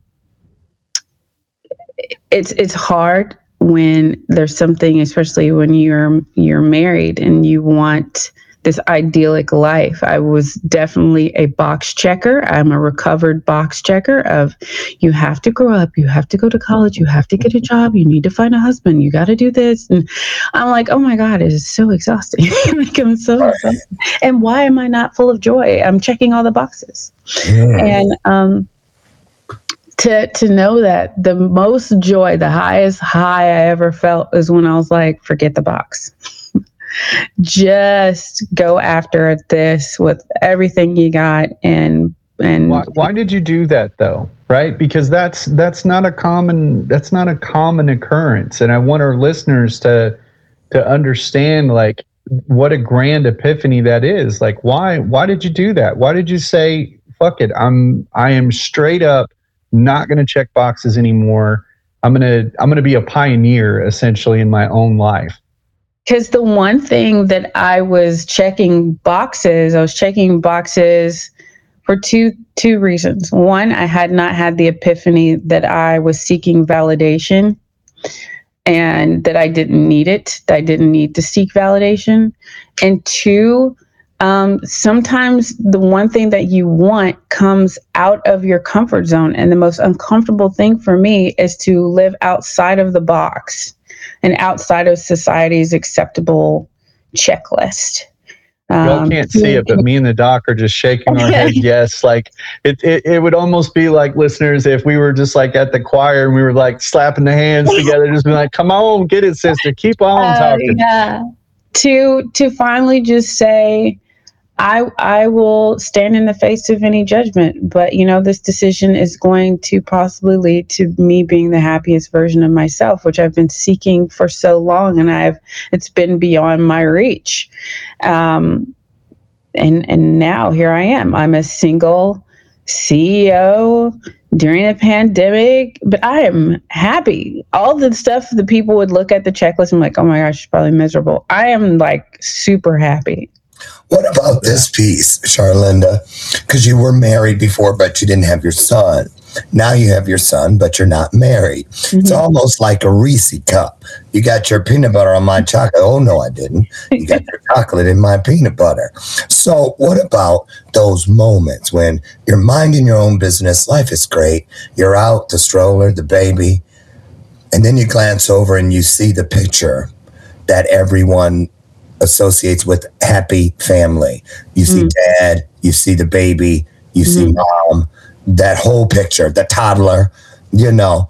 Speaker 5: it's it's hard when there's something, especially when you're you're married and you want this idyllic life. I was definitely a box checker. I'm a recovered box checker of you have to grow up, you have to go to college, you have to get a job, you need to find a husband, you got to do this. And I'm like, oh my God, it is so exhausting. like I'm so exhausted. And why am I not full of joy? I'm checking all the boxes.
Speaker 3: Mm.
Speaker 5: And um to to know that the most joy, the highest high I ever felt is when I was like, forget the box. Just go after this with everything you got and and
Speaker 1: Why, why did you do that though? Right? Because that's that's not a common that's not a common occurrence, and I want our listeners to to understand like what a grand epiphany that is. Like, why why did you do that? Why did you say fuck it? I'm I am straight up not going to check boxes anymore. I'm gonna I'm gonna be a pioneer essentially in my own life.
Speaker 5: Because the one thing that I was checking boxes, I was checking boxes for two two reasons. One, I had not had the epiphany that I was seeking validation and that I didn't need it, that I didn't need to seek validation. And two, um, sometimes the one thing that you want comes out of your comfort zone. And the most uncomfortable thing for me is to live outside of the box and outside of society's acceptable checklist.
Speaker 1: Y'all
Speaker 5: Um,
Speaker 1: can't see it, but me and the doc are just shaking our head yes. Like it, it, it would almost be like listeners if we were just like at the choir and we were like slapping the hands together, just be like, "Come on, get it, sister, keep on
Speaker 5: Uh,
Speaker 1: talking."
Speaker 5: yeah. To to finally just say, I I will stand in the face of any judgment, but you know this decision is going to possibly lead to me being the happiest version of myself, which I've been seeking for so long, and I've it's been beyond my reach. Um, and and now here I am. I'm a single CEO during a pandemic, but I am happy. All the stuff the people would look at the checklist and like, oh my gosh, she's probably miserable. I am like super happy.
Speaker 3: What about this piece, Charlynda? Because you were married before, but you didn't have your son. Now you have your son, but you're not married. It's
Speaker 5: Mhm.
Speaker 3: almost like a Reese cup. You got your peanut butter on my chocolate. Oh, no, I didn't. You got your chocolate in my peanut butter. So, what about those moments when you're minding your own business? Life is great. You're out, the stroller, the baby, and then you glance over and you see the picture that everyone associates with happy family. You see dad, you see the baby, you see mom, that whole picture, the toddler, you know.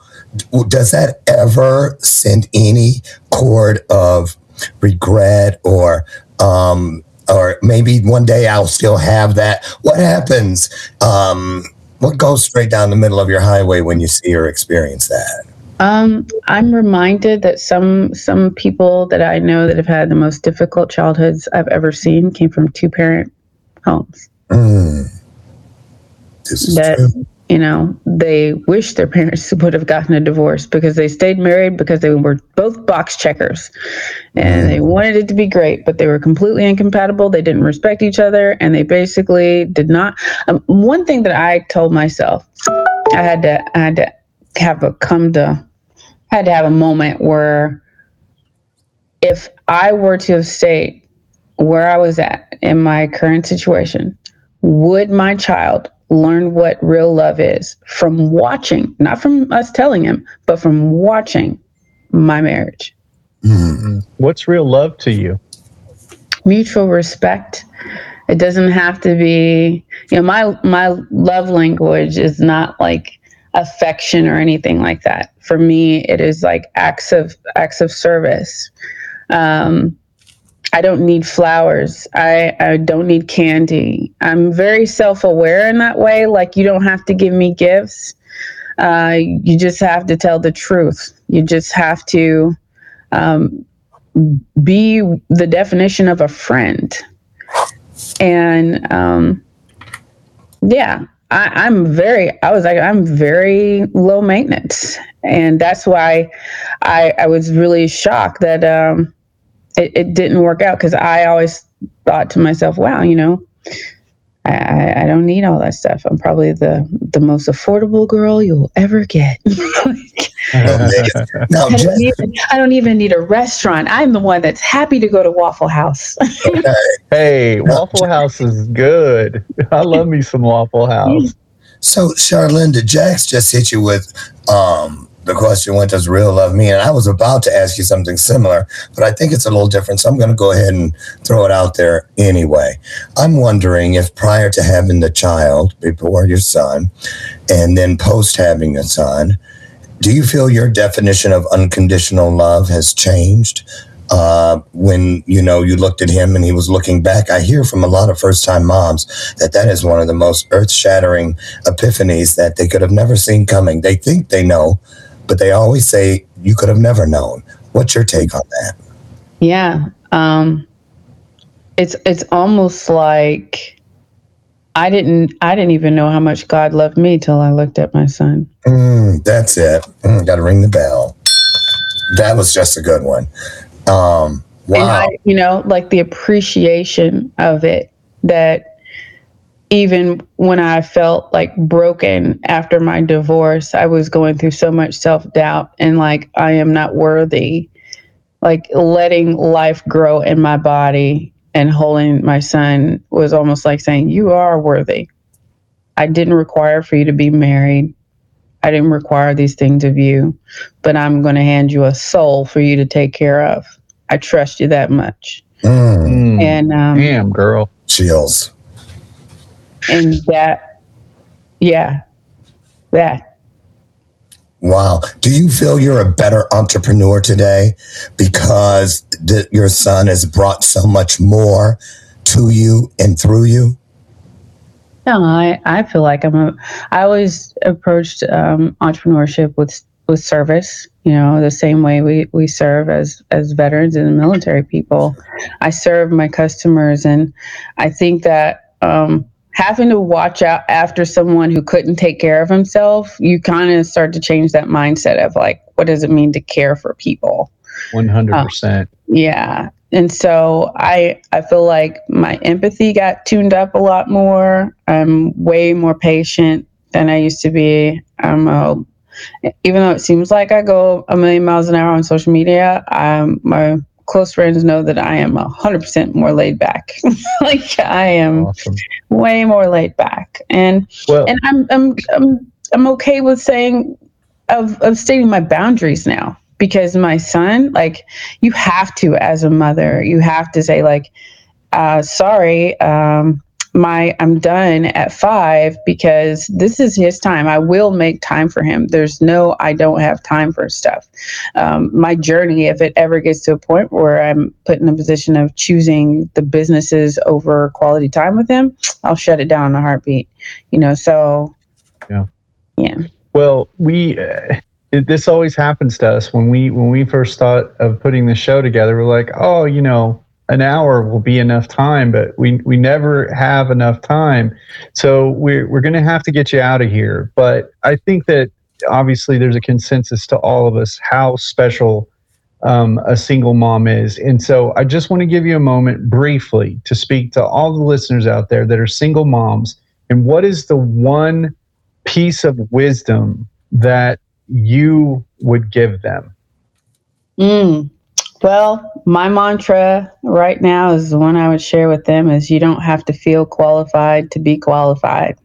Speaker 3: Does that ever send any chord of regret or um or maybe one day I'll still have that. What happens? Um what goes straight down the middle of your highway when you see or experience that?
Speaker 5: Um, I'm reminded that some some people that I know that have had the most difficult childhoods I've ever seen came from two parent homes.
Speaker 3: Mm. This is
Speaker 5: That
Speaker 3: true.
Speaker 5: you know they wish their parents would have gotten a divorce because they stayed married because they were both box checkers and they wanted it to be great, but they were completely incompatible. They didn't respect each other, and they basically did not. Um, one thing that I told myself, I had to I had to have a come to had to have a moment where if I were to have stayed where I was at in my current situation, would my child learn what real love is from watching, not from us telling him, but from watching my marriage?
Speaker 3: Mm.
Speaker 1: What's real love to you?
Speaker 5: Mutual respect. It doesn't have to be, you know, my my love language is not like affection or anything like that. For me, it is like acts of acts of service. Um, I don't need flowers. I, I don't need candy. I'm very self aware in that way. Like, you don't have to give me gifts. Uh, you just have to tell the truth. You just have to um, be the definition of a friend. And um, yeah, I, I'm very, I was like, I'm very low maintenance. And that's why I, I was really shocked that um, it, it didn't work out because I always thought to myself, wow, you know, I, I, don't need all that stuff. I'm probably the, the most affordable girl you'll ever get.
Speaker 3: Amazing. Now,
Speaker 5: I don't, even, I don't even need a restaurant. I'm the one that's happy to go to Waffle House.
Speaker 1: Hey, Waffle House is good. I love me some Waffle House.
Speaker 3: so Charlynda, Jax just hit you with um, the question, "What does real love mean?" And I was about to ask you something similar, but I think it's a little different. So I'm going to go ahead and throw it out there anyway. I'm wondering if prior to having the child, before your son, and then post having a son, do you feel your definition of unconditional love has changed? Uh, when you know you looked at him and he was looking back, I hear from a lot of first-time moms that that is one of the most earth-shattering epiphanies that they could have never seen coming. They think they know, but they always say you could have never known. What's your take on that?
Speaker 5: yeah. Um, it's it's almost like I didn't I didn't even know how much God loved me till I looked at my son.
Speaker 3: Mm, that's it. Mm, Got to ring the bell. That was just a good one. Um,
Speaker 5: and
Speaker 3: wow.
Speaker 5: I, you know, like the appreciation of it that even when I felt like broken after my divorce, I was going through so much self doubt and like I am not worthy. Like letting life grow in my body and holding my son was almost like saying, You are worthy. I didn't require for you to be married. I didn't require these things of you, but I'm going to hand you a soul for you to take care of. I trust you that much.
Speaker 3: Mm,
Speaker 5: And um,
Speaker 1: damn, girl.
Speaker 3: chills.
Speaker 5: and that yeah that
Speaker 3: Wow. Do you feel you're a better entrepreneur today because th- your son has brought so much more to you and through you?
Speaker 5: no i i feel like i'm a i always approached um, entrepreneurship with with service you know the same way we we serve as as veterans and military people i serve my customers and i think that um having to watch out after someone who couldn't take care of himself you kind of start to change that mindset of like what does it mean to care for people
Speaker 1: 100%.
Speaker 5: Uh, yeah. And so I I feel like my empathy got tuned up a lot more. I'm way more patient than I used to be. I'm a, even though it seems like I go a million miles an hour on social media, I'm my close friends know that I am 100% more laid back. like I am
Speaker 1: awesome.
Speaker 5: way more laid back. And
Speaker 1: Well,
Speaker 5: and I'm I'm I'm I'm okay with saying of of stating my boundaries now because my son like you have to as a mother you have to say like uh sorry um my I'm done at 5 because this is his time. I will make time for him. There's no I don't have time for stuff. Um, my journey, if it ever gets to a point where I'm put in a position of choosing the businesses over quality time with him, I'll shut it down in a heartbeat. You know, so
Speaker 1: Yeah.
Speaker 5: yeah.
Speaker 1: Well, we uh, it, this always happens to us when we when we first thought of putting the show together. We're like, oh, you know, an hour will be enough time, but we we never have enough time. So we're we're going to have to get you out of here. But I think that obviously there's a consensus to all of us how special um, a single mom is. And so I just want to give you a moment briefly to speak to all the listeners out there that are single moms. And what is the one piece of wisdom that you would give them?
Speaker 5: Mm. Well, my mantra right now is the one I would share with them is you don't have to feel qualified to be qualified.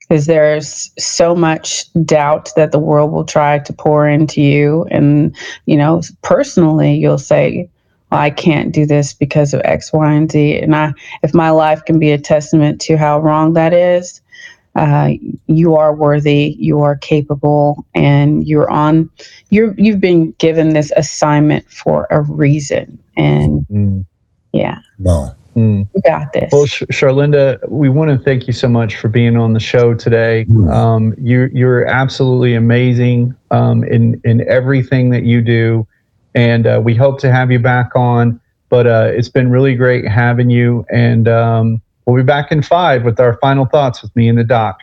Speaker 5: Because there's so much doubt that the world will try to pour into you. And, you know, personally, you'll say, well, I can't do this because of X, Y, and Z. And I, if my life can be a testament to how wrong that is, uh, you are worthy, you are capable, and you're on. You're you've been given this assignment for a reason, and
Speaker 1: Mm,
Speaker 5: yeah,
Speaker 3: No.
Speaker 1: mm.
Speaker 5: you got this.
Speaker 1: Well, Sh- Charlynda, we want to thank you so much for being on the show today.
Speaker 3: Mm.
Speaker 1: Um, you, you're absolutely amazing um, in in everything that you do, and uh, we hope to have you back on. But uh, it's been really great having you, and um, we'll be back in five with our final thoughts with me and the doc.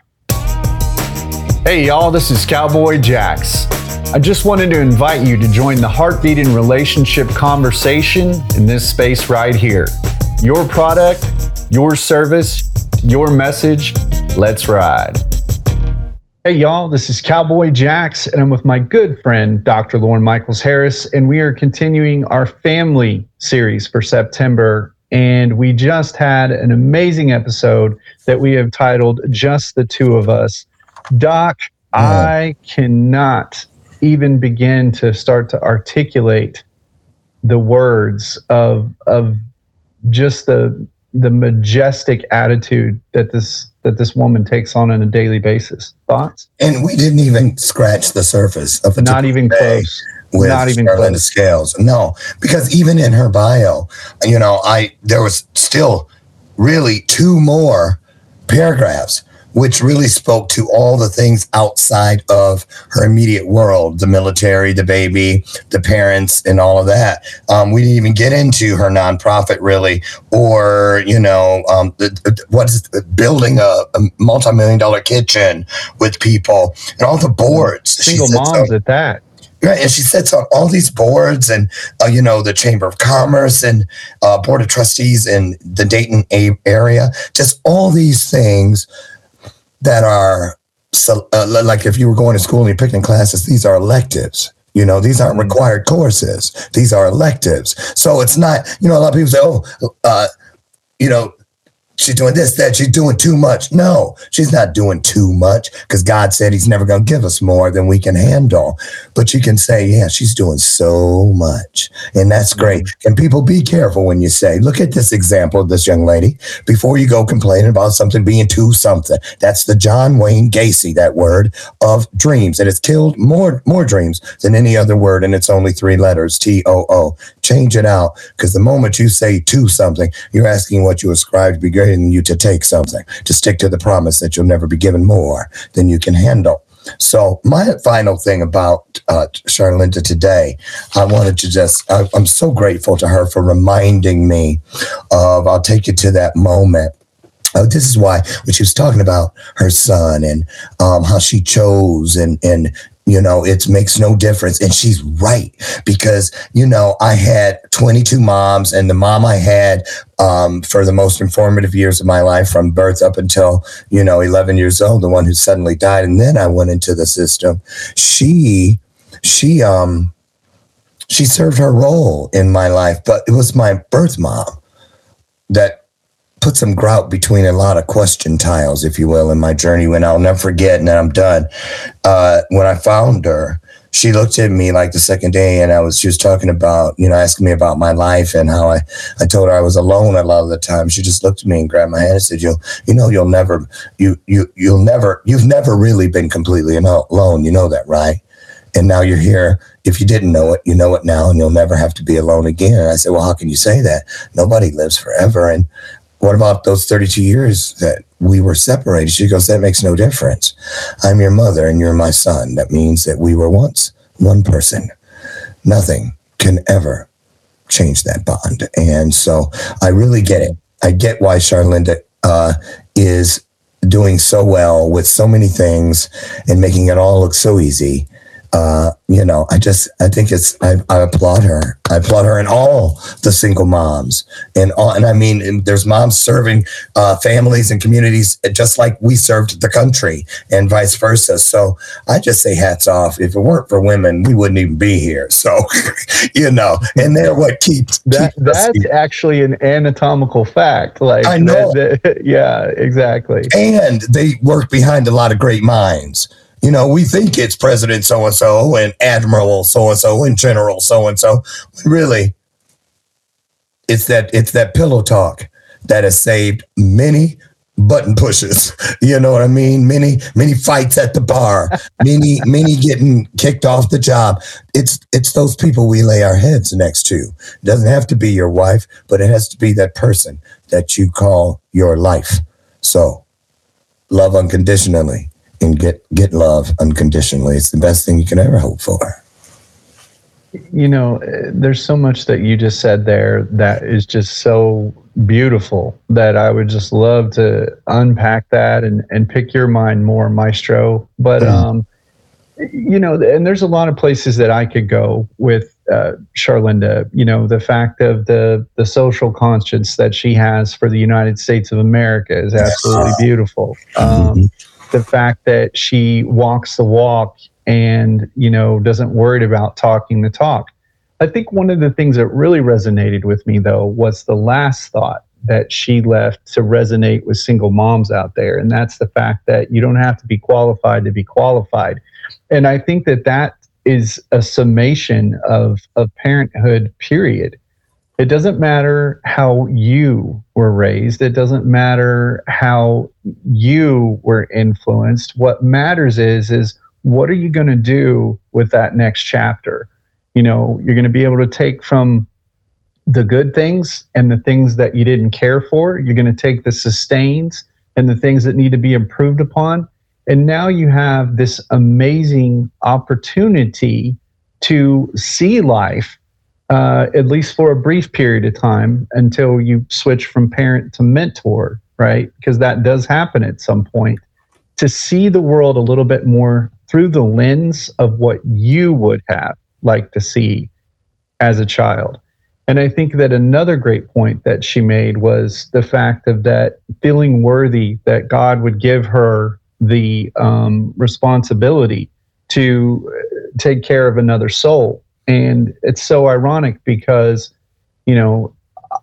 Speaker 4: Hey, y'all, this is Cowboy Jax. I just wanted to invite you to join the Heartbeat and Relationship conversation in this space right here. Your product, your service, your message. Let's ride.
Speaker 1: Hey, y'all, this is Cowboy Jax, and I'm with my good friend, Dr. Lauren Michaels Harris, and we are continuing our family series for September. And we just had an amazing episode that we have titled Just the Two of Us. Doc, I cannot even begin to start to articulate the words of of just the the majestic attitude that this that this woman takes on on a daily basis. Thoughts?
Speaker 3: And we didn't even scratch the surface of
Speaker 1: Not even
Speaker 3: day
Speaker 1: close.
Speaker 3: With
Speaker 1: Not even
Speaker 3: Charlotte. Scales. No, because even in her bio, you know, I there was still really two more paragraphs which really spoke to all the things outside of her immediate world the military, the baby, the parents, and all of that. Um, we didn't even get into her nonprofit really, or, you know, um, the, the- what's building a, a multi million dollar kitchen with people and all the boards.
Speaker 1: Single moms at that.
Speaker 3: Right, and she sits on all these boards, and uh, you know the Chamber of Commerce and uh, Board of Trustees in the Dayton a- area. Just all these things that are so, uh, like if you were going to school and you're picking classes, these are electives. You know, these aren't required courses. These are electives. So it's not. You know, a lot of people say, "Oh, uh, you know, she's doing this, that, she's doing too much. No, she's not doing too much because God said He's never going to give us more than we can handle. But you can say, yeah, she's doing so much. And that's mm-hmm. great. And people be careful when you say, look at this example of this young lady before you go complaining about something being too something. That's the John Wayne Gacy, that word of dreams. And it's killed more, more dreams than any other word. And it's only three letters T O O. Change it out because the moment you say to something, you're asking what you ascribe to be greater you to take something, to stick to the promise that you'll never be given more than you can handle. So my final thing about uh, Charlynda today, I wanted to just, I, I'm so grateful to her for reminding me of, I'll take you to that moment. Oh, this is why when she was talking about her son and um, how she chose and and you know it makes no difference. And she's right because you know i had 22 moms and the mom i had um, for the most informative years of my life from birth up until you know 11 years old the one who suddenly died. And then i went into the system. She she um she served her role in my life but it was my birth mom that put some grout between a lot of question tiles, if you will, in my journey when I'll never forget, and I'm done. Uh, when I found her, she looked at me like the second day and I was she was talking about, you know, asking me about my life and how I, I told her I was alone a lot of the time. She just looked at me and grabbed my hand and said, You'll you know, you'll never you you you'll never you've never really been completely alone. You know that, right? And now you're here. If you didn't know it, you know it now, and you'll never have to be alone again. And I said, Well, how can you say that? Nobody lives forever. And what about those 32 years that we were separated? She goes, That makes no difference. I'm your mother and you're my son. That means that we were once one person. Nothing can ever change that bond. And so I really get it. I get why Charlynda uh, is doing so well with so many things and making it all look so easy. Uh, you know, I just, I think it's, I, I applaud her. I applaud her and all the single moms and all, and I mean, and there's moms serving uh, families and communities just like we served the country and vice versa. So I just say hats off. If it weren't for women, we wouldn't even be here. So, you know, and they're what keeps,
Speaker 1: That that's
Speaker 3: here.
Speaker 1: actually an anatomical fact. Like
Speaker 3: I know.
Speaker 1: that- that- yeah, exactly.
Speaker 3: and they work behind a lot of great minds. You know, we think it's President so and so and Admiral so and so and General so and so. Really, it's that it's that pillow talk that has saved many button pushes. You know what I mean? Many many fights at the bar, many many getting kicked off the job. It's it's those people we lay our heads next to. It doesn't have to be your wife, but it has to be that person that you call your life. So love unconditionally and get get love unconditionally. It's the best thing you can ever hope for.
Speaker 1: You know, eh, there's so much that you just said there that is just so beautiful that I would just love to unpack that and, and pick your mind more, Maestro. But,
Speaker 3: Mhm.
Speaker 1: um, you know, and there's a lot of places that I could go with uh, Charlynda. You know, the fact of the the social conscience that she has for the United States of America is absolutely beautiful. Um, the fact that she walks the walk and you know doesn't worry about talking the talk. I think one of the things that really resonated with me though was the last thought that she left to resonate with single moms out there, and that's the fact that you don't have to be qualified to be qualified. And I think that that is a summation of of parenthood. Period it doesn't matter how you were raised. It doesn't matter how you were influenced. What matters is is what are you going to do with that next chapter? You know, you're going to be able to take from the good things and the things that you didn't care for. You're going to take the sustains and the things that need to be improved upon. And now you have this amazing opportunity to see life uh, at least for a brief period of time until you switch from parent to mentor, right? Because that does happen at some point. To see the world a little bit more through the lens of what you would have liked to see as a child. And I think that another great point that she made was the fact of that feeling worthy that God would give her the um, responsibility to take care of another soul and it's so ironic because, you know,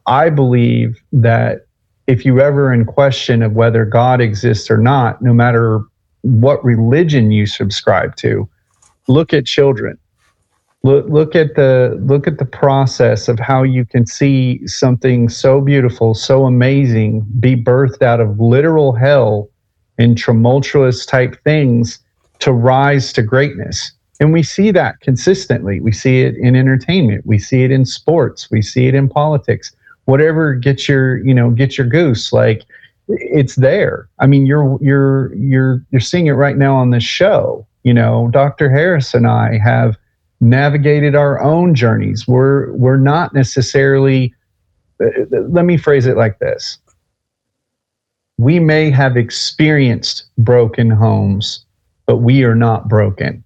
Speaker 1: I believe that if you ever in question of whether God exists or not, no matter what religion you subscribe to, look at children. Look, look at the look at the process of how you can see something so beautiful, so amazing, be birthed out of literal hell and tumultuous type things to rise to greatness. And we see that consistently. We see it in entertainment. We see it in sports. We see it in politics. Whatever gets your, you know, get your goose, like it's there. I mean, you're you're you're you're seeing it right now on this show. You know, Dr. Harris and I have navigated our own journeys. We're we're not necessarily uh, let me phrase it like this. We may have experienced broken homes, but we are not broken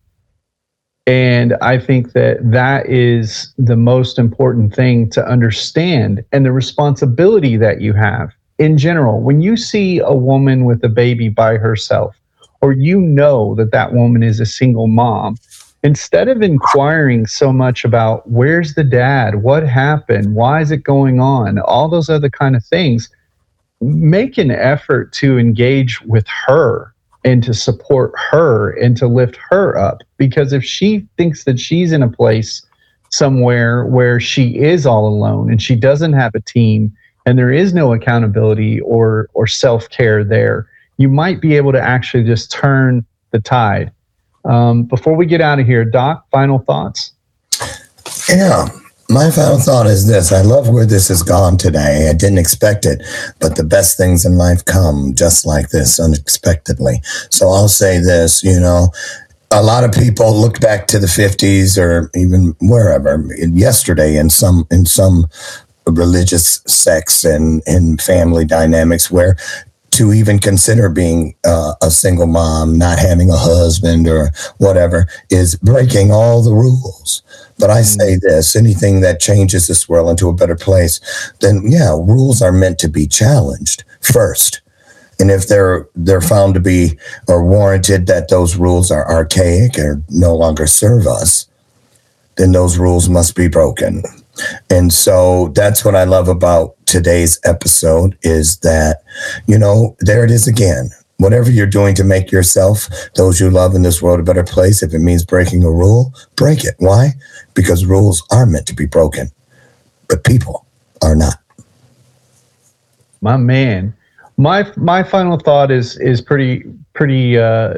Speaker 1: and I think that that is the most important thing to understand and the responsibility that you have in general. When you see a woman with a baby by herself, or you know that that woman is a single mom, instead of inquiring so much about where's the dad, what happened, why is it going on, all those other kind of things, make an effort to engage with her and to support her and to lift her up. Because if she thinks that she's in a place somewhere where she is all alone and she doesn't have a team and there is no accountability or or self-care there, you might be able to actually just turn the tide. Um, before we get out of here, Doc, final thoughts?
Speaker 3: Yeah my final thought is this I love where this has gone today. I didn't expect it, but the best things in life come just like this unexpectedly. So I'll say this you know, a lot of people look back to the 50s or even wherever yesterday in some in some religious sects and and family dynamics where to even consider being uh, a single mom, not having a husband or whatever, is breaking all the rules. But I say this anything that changes this world into a better place, then yeah, rules are meant to be challenged first. And if they're they're found to be or warranted that those rules are archaic or no longer serve us, then those rules must be broken. And so that's what I love about today's episode is that, you know, there it is again whatever you're doing to make yourself, those you love in this world, a better place, if it means breaking a rule, break it. Why? Because rules are meant to be broken, but people are not.
Speaker 1: My man. My my final thought is is pretty pretty uh,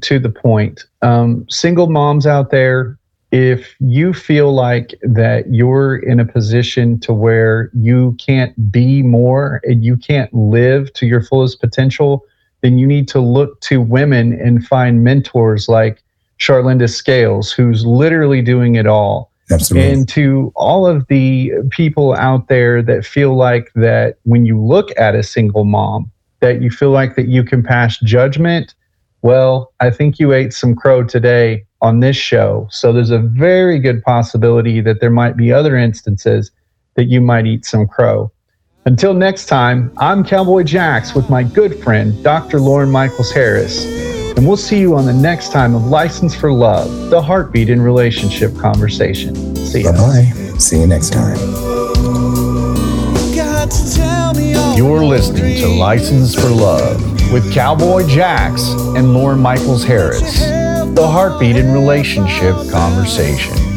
Speaker 1: to the point. Um, single moms out there, if you feel like that you're in a position to where you can't be more and you can't live to your fullest potential, then you need to look to women and find mentors like Charlynda Scales, who's literally doing it all.
Speaker 3: Absolutely.
Speaker 1: And to all of the people out there that feel like that when you look at a single mom, that you feel like that you can pass judgment. Well, I think you ate some crow today on this show. So there's a very good possibility that there might be other instances that you might eat some crow. Until next time, I'm Cowboy Jax with my good friend, Dr. Lauren Michaels Harris.
Speaker 6: And we'll see you on the next time of License for Love, the heartbeat in relationship conversation. See you.
Speaker 3: Bye
Speaker 6: ya.
Speaker 3: bye. See you next time.
Speaker 7: Got to tell me all
Speaker 1: You're listening to License for Love with Cowboy Jax and Lauren Michaels Harris, the heartbeat in relationship conversation.